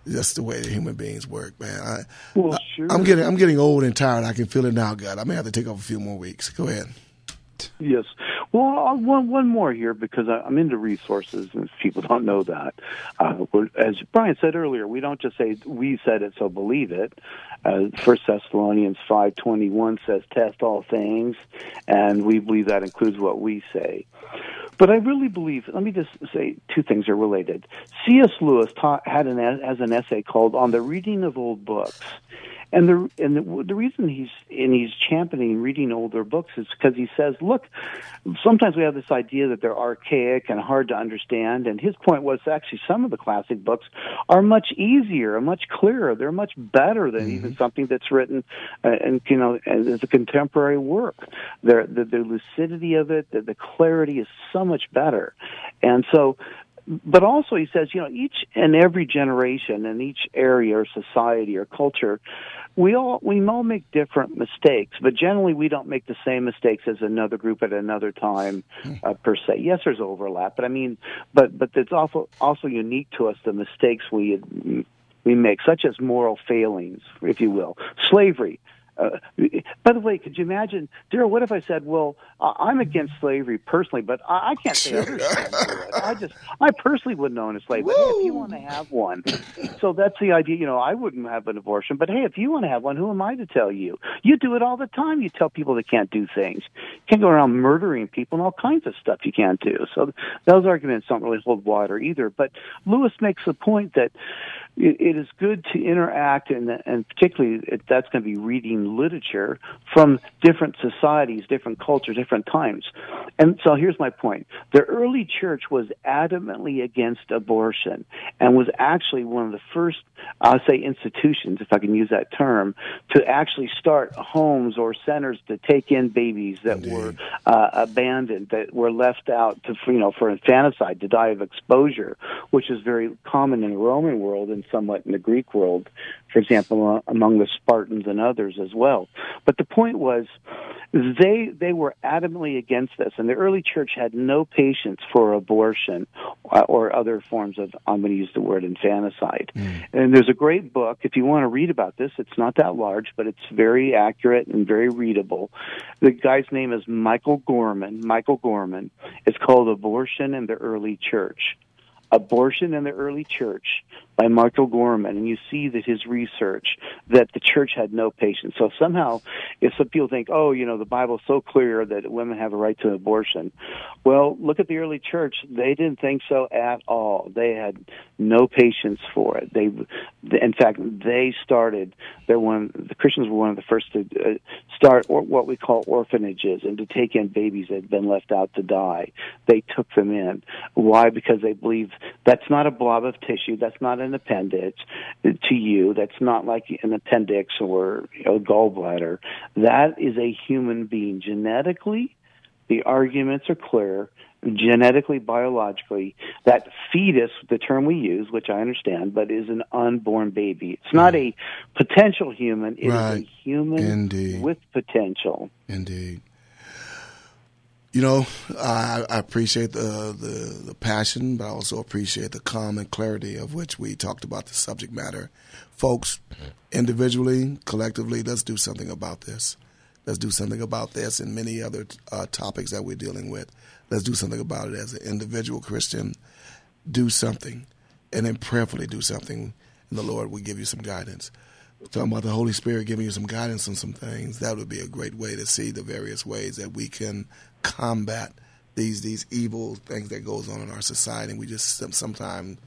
That's the way the human beings work, man. I, well, sure. I, I'm getting I'm getting old and tired. I can feel it now, God. I may have to take off a few more weeks. Go ahead. Yes. Well, I'll, one one more here because I'm into resources, and people don't know that. Uh, as Brian said earlier, we don't just say we said it, so believe it. Uh, First Thessalonians five twenty one says, "Test all things," and we believe that includes what we say. But I really believe. Let me just say two things are related. C.S. Lewis taught, had an has an essay called "On the Reading of Old Books." And the and the, the reason he's and he's championing reading older books is because he says, look, sometimes we have this idea that they're archaic and hard to understand. And his point was actually some of the classic books are much easier, and much clearer. They're much better than mm-hmm. even something that's written uh, and you know as a contemporary work. the, the lucidity of it, the, the clarity is so much better. And so but also he says, you know, each and every generation and each area or society or culture, we all we all make different mistakes, but generally we don't make the same mistakes as another group at another time uh, per se. Yes, there's overlap, but I mean, but but it's also also unique to us the mistakes we we make, such as moral failings, if you will, slavery. Uh, by the way, could you imagine, Daryl? What if I said, "Well, I'm against slavery personally, but I, I can't say others. I just, I personally wouldn't own a slave. But hey, if you want to have one, so that's the idea. You know, I wouldn't have an abortion, but hey, if you want to have one, who am I to tell you? You do it all the time. You tell people they can't do things. You can't go around murdering people and all kinds of stuff you can't do. So those arguments don't really hold water either. But Lewis makes the point that it, it is good to interact, and, and particularly that's going to be reading literature from different societies, different cultures, different times. And so here's my point. The early church was adamantly against abortion and was actually one of the first, I'll say institutions, if I can use that term, to actually start homes or centers to take in babies that Indeed. were uh, abandoned, that were left out to, you know, for infanticide, to die of exposure, which is very common in the Roman world and somewhat in the Greek world, for example, uh, among the Spartans and others as well. But the point was, they they were adamantly against this, and the early church had no patience for abortion or other forms of I'm going to use the word infanticide. Mm. And there's a great book if you want to read about this. It's not that large, but it's very accurate and very readable. The guy's name is Michael Gorman. Michael Gorman. It's called Abortion in the Early Church. Abortion in the Early Church by Michael Gorman, and you see that his research that the church had no patience. So somehow, if some people think, oh, you know, the Bible's so clear that women have a right to abortion, well, look at the early church. They didn't think so at all. They had no patience for it. They, in fact, they started. They're one. The Christians were one of the first to uh, start what we call orphanages and to take in babies that had been left out to die. They took them in. Why? Because they believe that's not a blob of tissue. That's not an appendage to you. That's not like an appendix or a gallbladder. That is a human being. Genetically, the arguments are clear. Genetically, biologically, that fetus, the term we use, which I understand, but is an unborn baby. It's not mm-hmm. a potential human. It right. is a human Indeed. with potential. Indeed. You know, I, I appreciate the, the, the passion, but I also appreciate the calm and clarity of which we talked about the subject matter. Folks, individually, collectively, let's do something about this. Let's do something about this and many other uh, topics that we're dealing with. Let's do something about it as an individual Christian. Do something, and then prayerfully do something, and the Lord will give you some guidance talking about the Holy Spirit giving you some guidance on some things, that would be a great way to see the various ways that we can combat these these evil things that goes on in our society. And we just sometimes,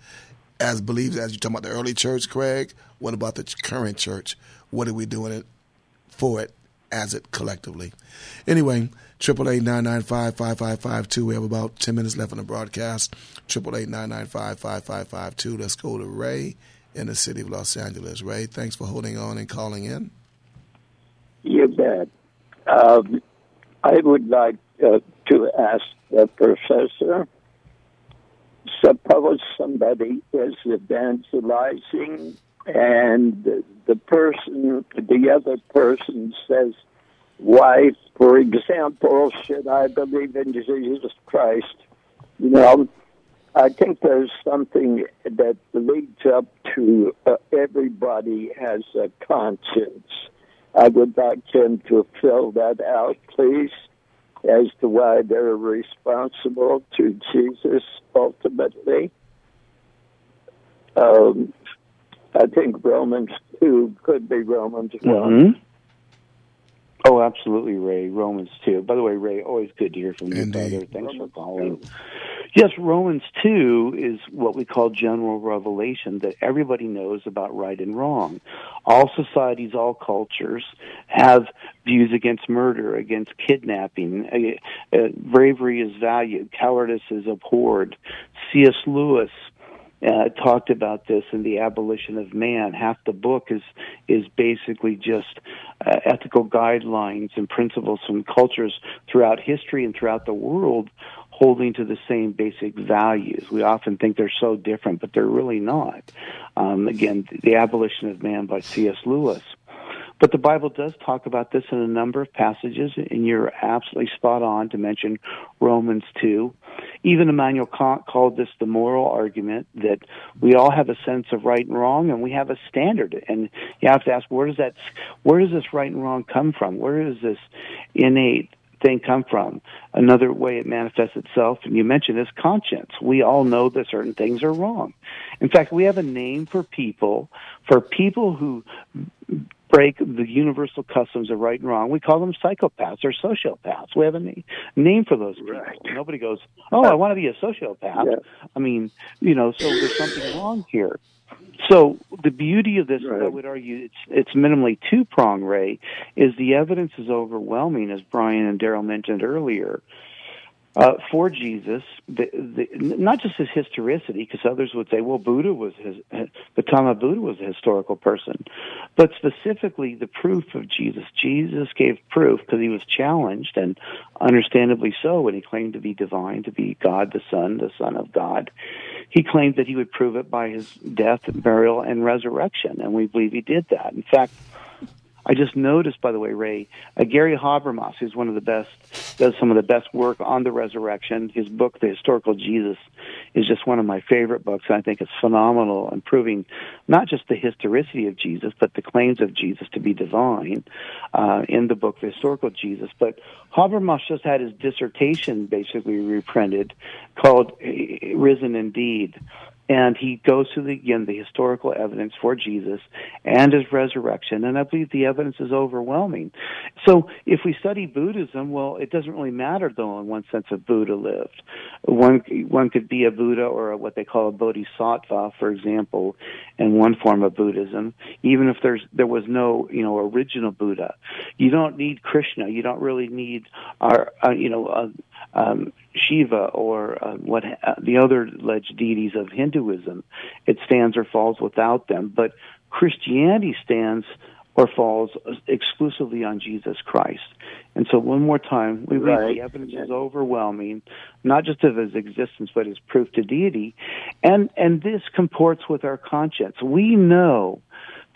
as believers, as you talk about the early church, Craig, what about the current church? What are we doing it for it as it collectively? Anyway, triple eight nine nine five five five five two. We have about ten minutes left on the broadcast. Triple eight nine nine five five five five two. Let's go to Ray in the city of Los Angeles. Ray, thanks for holding on and calling in. You bet. Um, I would like uh, to ask the professor suppose somebody is evangelizing and the person, the other person says, why, for example, should I believe in Jesus Christ? You know, I think there's something that leads up to uh, everybody has a conscience. I would like him to fill that out, please as to why they're responsible to Jesus ultimately. Um, I think Romans 2 could be Romans 1. Oh, absolutely, Ray. Romans 2. By the way, Ray, always good to hear from you, Indeed. brother. Thanks for calling. Yes, Romans 2 is what we call general revelation that everybody knows about right and wrong. All societies, all cultures have views against murder, against kidnapping. Uh, uh, bravery is valued, cowardice is abhorred. C.S. Lewis uh, talked about this in the abolition of man. Half the book is is basically just uh, ethical guidelines and principles from cultures throughout history and throughout the world holding to the same basic values. We often think they're so different, but they're really not. Um, again, the abolition of man by C.S. Lewis. But the Bible does talk about this in a number of passages, and you're absolutely spot on to mention Romans 2. Even Immanuel Kant called this the moral argument that we all have a sense of right and wrong, and we have a standard. And you have to ask, where does that, where does this right and wrong come from? Where does this innate thing come from? Another way it manifests itself, and you mentioned is conscience. We all know that certain things are wrong. In fact, we have a name for people, for people who break the universal customs of right and wrong. We call them psychopaths or sociopaths. We have a name, name for those people. Right. Nobody goes, "Oh, I want to be a sociopath." Yeah. I mean, you know, so there's something wrong here. So the beauty of this, I would argue, it's it's minimally two prong, Ray, is the evidence is overwhelming, as Brian and Daryl mentioned earlier. Uh, for Jesus, the, the, not just his historicity, because others would say, well, Buddha was his, Gautama Buddha was a historical person, but specifically the proof of Jesus. Jesus gave proof because he was challenged, and understandably so, when he claimed to be divine, to be God the Son, the Son of God. He claimed that he would prove it by his death, burial, and resurrection, and we believe he did that. In fact, I just noticed, by the way, Ray, uh, Gary Habermas, who's one of the best, does some of the best work on the resurrection. His book, The Historical Jesus, is just one of my favorite books. And I think it's phenomenal in proving not just the historicity of Jesus, but the claims of Jesus to be divine uh, in the book, The Historical Jesus. But Habermas just had his dissertation basically reprinted called uh, Risen Indeed and he goes through the, again the historical evidence for Jesus and his resurrection, and I believe the evidence is overwhelming. So if we study Buddhism, well, it doesn't really matter though in one sense if Buddha lived. One one could be a Buddha or a, what they call a Bodhisattva, for example, in one form of Buddhism, even if there's there was no you know original Buddha. You don't need Krishna. You don't really need our uh, you know. Uh, um, Shiva or uh, what uh, the other alleged deities of Hinduism. It stands or falls without them, but Christianity stands or falls exclusively on Jesus Christ. And so, one more time, we Right. the evidence is overwhelming, not just of his existence, but his proof to deity. And and this comports with our conscience. We know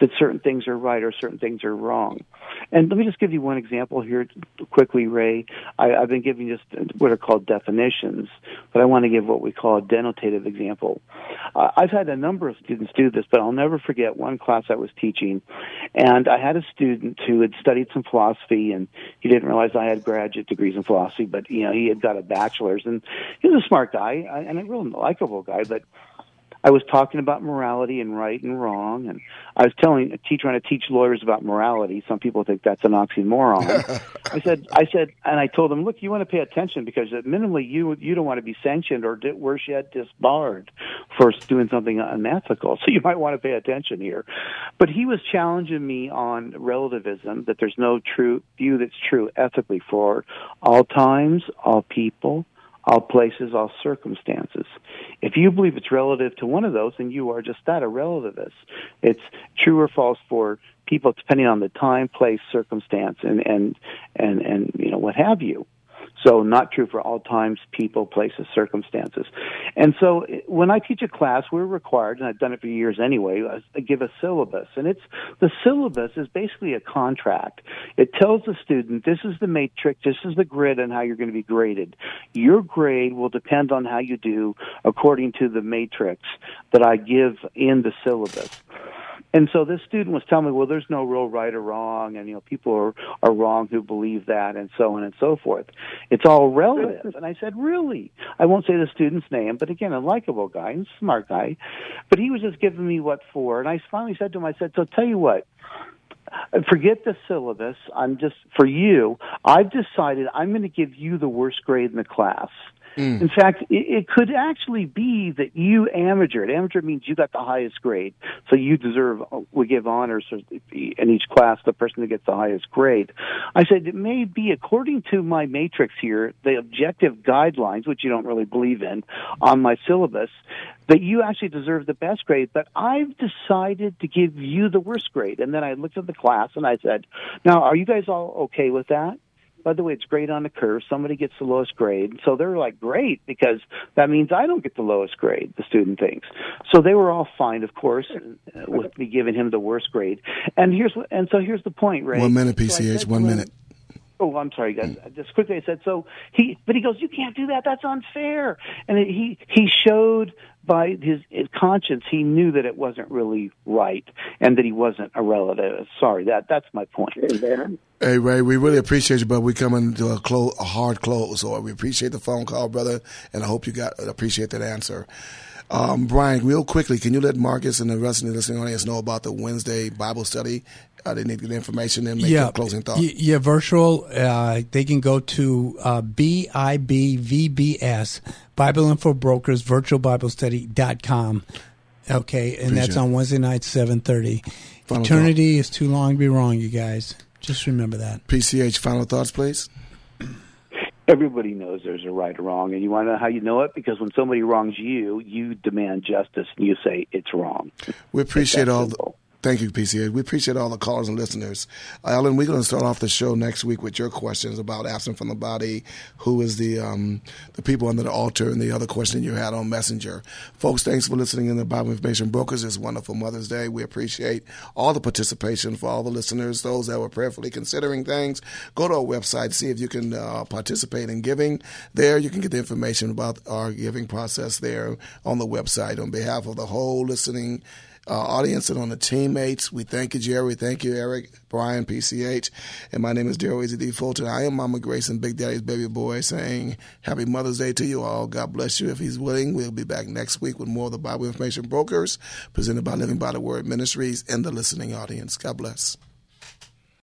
that certain things are right or certain things are wrong. And let me just give you one example here quickly, Ray. I, I've been giving just what are called definitions, but I want to give what we call a denotative example. Uh, I've had a number of students do this, but I'll never forget one class I was teaching, and I had a student who had studied some philosophy, and he didn't realize I had graduate degrees in philosophy, but you know he had got a bachelor's, and he was a smart guy and a real likable guy, but I was talking about morality and right and wrong, and I was telling, trying to teach lawyers about morality. Some people think that's an oxymoron. I said, I said, and I told them, look, you want to pay attention because at minimally you you don't want to be sanctioned or worse yet disbarred for doing something unethical. So you might want to pay attention here. But he was challenging me on relativism that there's no true view that's true ethically for all times, all people, all places, all circumstances. If you believe it's relative to one of those, then you are just that, a relativist. It's true or false for people depending on the time, place, circumstance, and, and, and, and, you know, what have you. So not true for all times, people, places, circumstances. And so when I teach a class, we're required, and I've done it for years anyway, uh, I give a syllabus. And it's, the syllabus is basically a contract. It tells the student, this is the matrix, this is the grid on how you're going to be graded. Your grade will depend on how you do according to the matrix that I give in the syllabus. And so this student was telling me, well, there's no real right or wrong, and you know, people are are wrong who believe that, and so on and so forth. It's all relative. And I said, really? I won't say the student's name, but again, a likable guy and smart guy. But he was just giving me what for, and I finally said to him, I said, so tell you what. forget the syllabus. I'm just for you. I've decided I'm going to give you the worst grade in the class. Mm. In fact, it, it, could actually be that you amatured. Am Jur means you got the highest grade, so you deserve. We give honors in each class the person that gets the highest grade. I said it may be according to my matrix here, the objective guidelines, which you don't really believe in, on my syllabus, that you actually deserve the best grade. But I've decided to give you the worst grade. And then I looked at the class and I said, "Now, are you guys all okay with that?" By the way, it's great on the curve. Somebody gets the lowest grade. So they're like, great, because that means I don't get the lowest grade, the student thinks. So they were all fine, of course, uh, with me giving him the worst grade. And here's, and so here's the point, Ray. One minute, PCH, so one minute. Oh, I'm sorry, guys. Just quickly, I said so. He, but he goes, "You can't do that. That's unfair." And he he showed by his, his conscience, he knew that it wasn't really right, and that he wasn't a relative. Sorry, that that's my point. Hey Ray, we really appreciate you, but we coming to a close, a hard close. So we appreciate the phone call, brother, and I hope you got appreciate that answer. Um, Brian, real quickly, can you let Marcus and the rest of the listening audience know about the Wednesday Bible study? Uh, they need to get information and make yeah, a closing thought. Yeah, virtual. Uh, they can go to uh, BIBVBS, Bible Info Brokers, virtualbiblestudy.com. Okay, and Appreciate that's on Wednesday night, 7.30. Final Eternity thought. is too long to be wrong, you guys. Just remember that. PCH, final thoughts, please everybody knows there's a right or wrong, and you want to know how you know it because when somebody wrongs you, you demand justice and you say it's wrong. We appreciate all the, Thank you, PCH. We appreciate all the callers and listeners. Ellen, we're going to start off the show next week with your questions about absent from the body, who is the um, the people under the altar, and the other question you had on Messenger. Folks, thanks for listening in the Bible Information Brokers. It's wonderful Mother's Day. We appreciate all the participation for all the listeners, those that were prayerfully considering things. Go to our website, see if you can uh, participate in giving. There, you can get the information about our giving process there on the website. On behalf of the whole listening uh, audience and on the teammates. We thank you, Jerry. Thank you, Eric, Brian, PCH. And my name is Daryl Easy D. Fulton. I am Mama Grace and Big Daddy's baby boy saying Happy Mother's Day to you all. God bless you. If He's willing, we'll be back next week with more of the Bible Information Brokers presented by Living by the Word Ministries and the listening audience. God bless.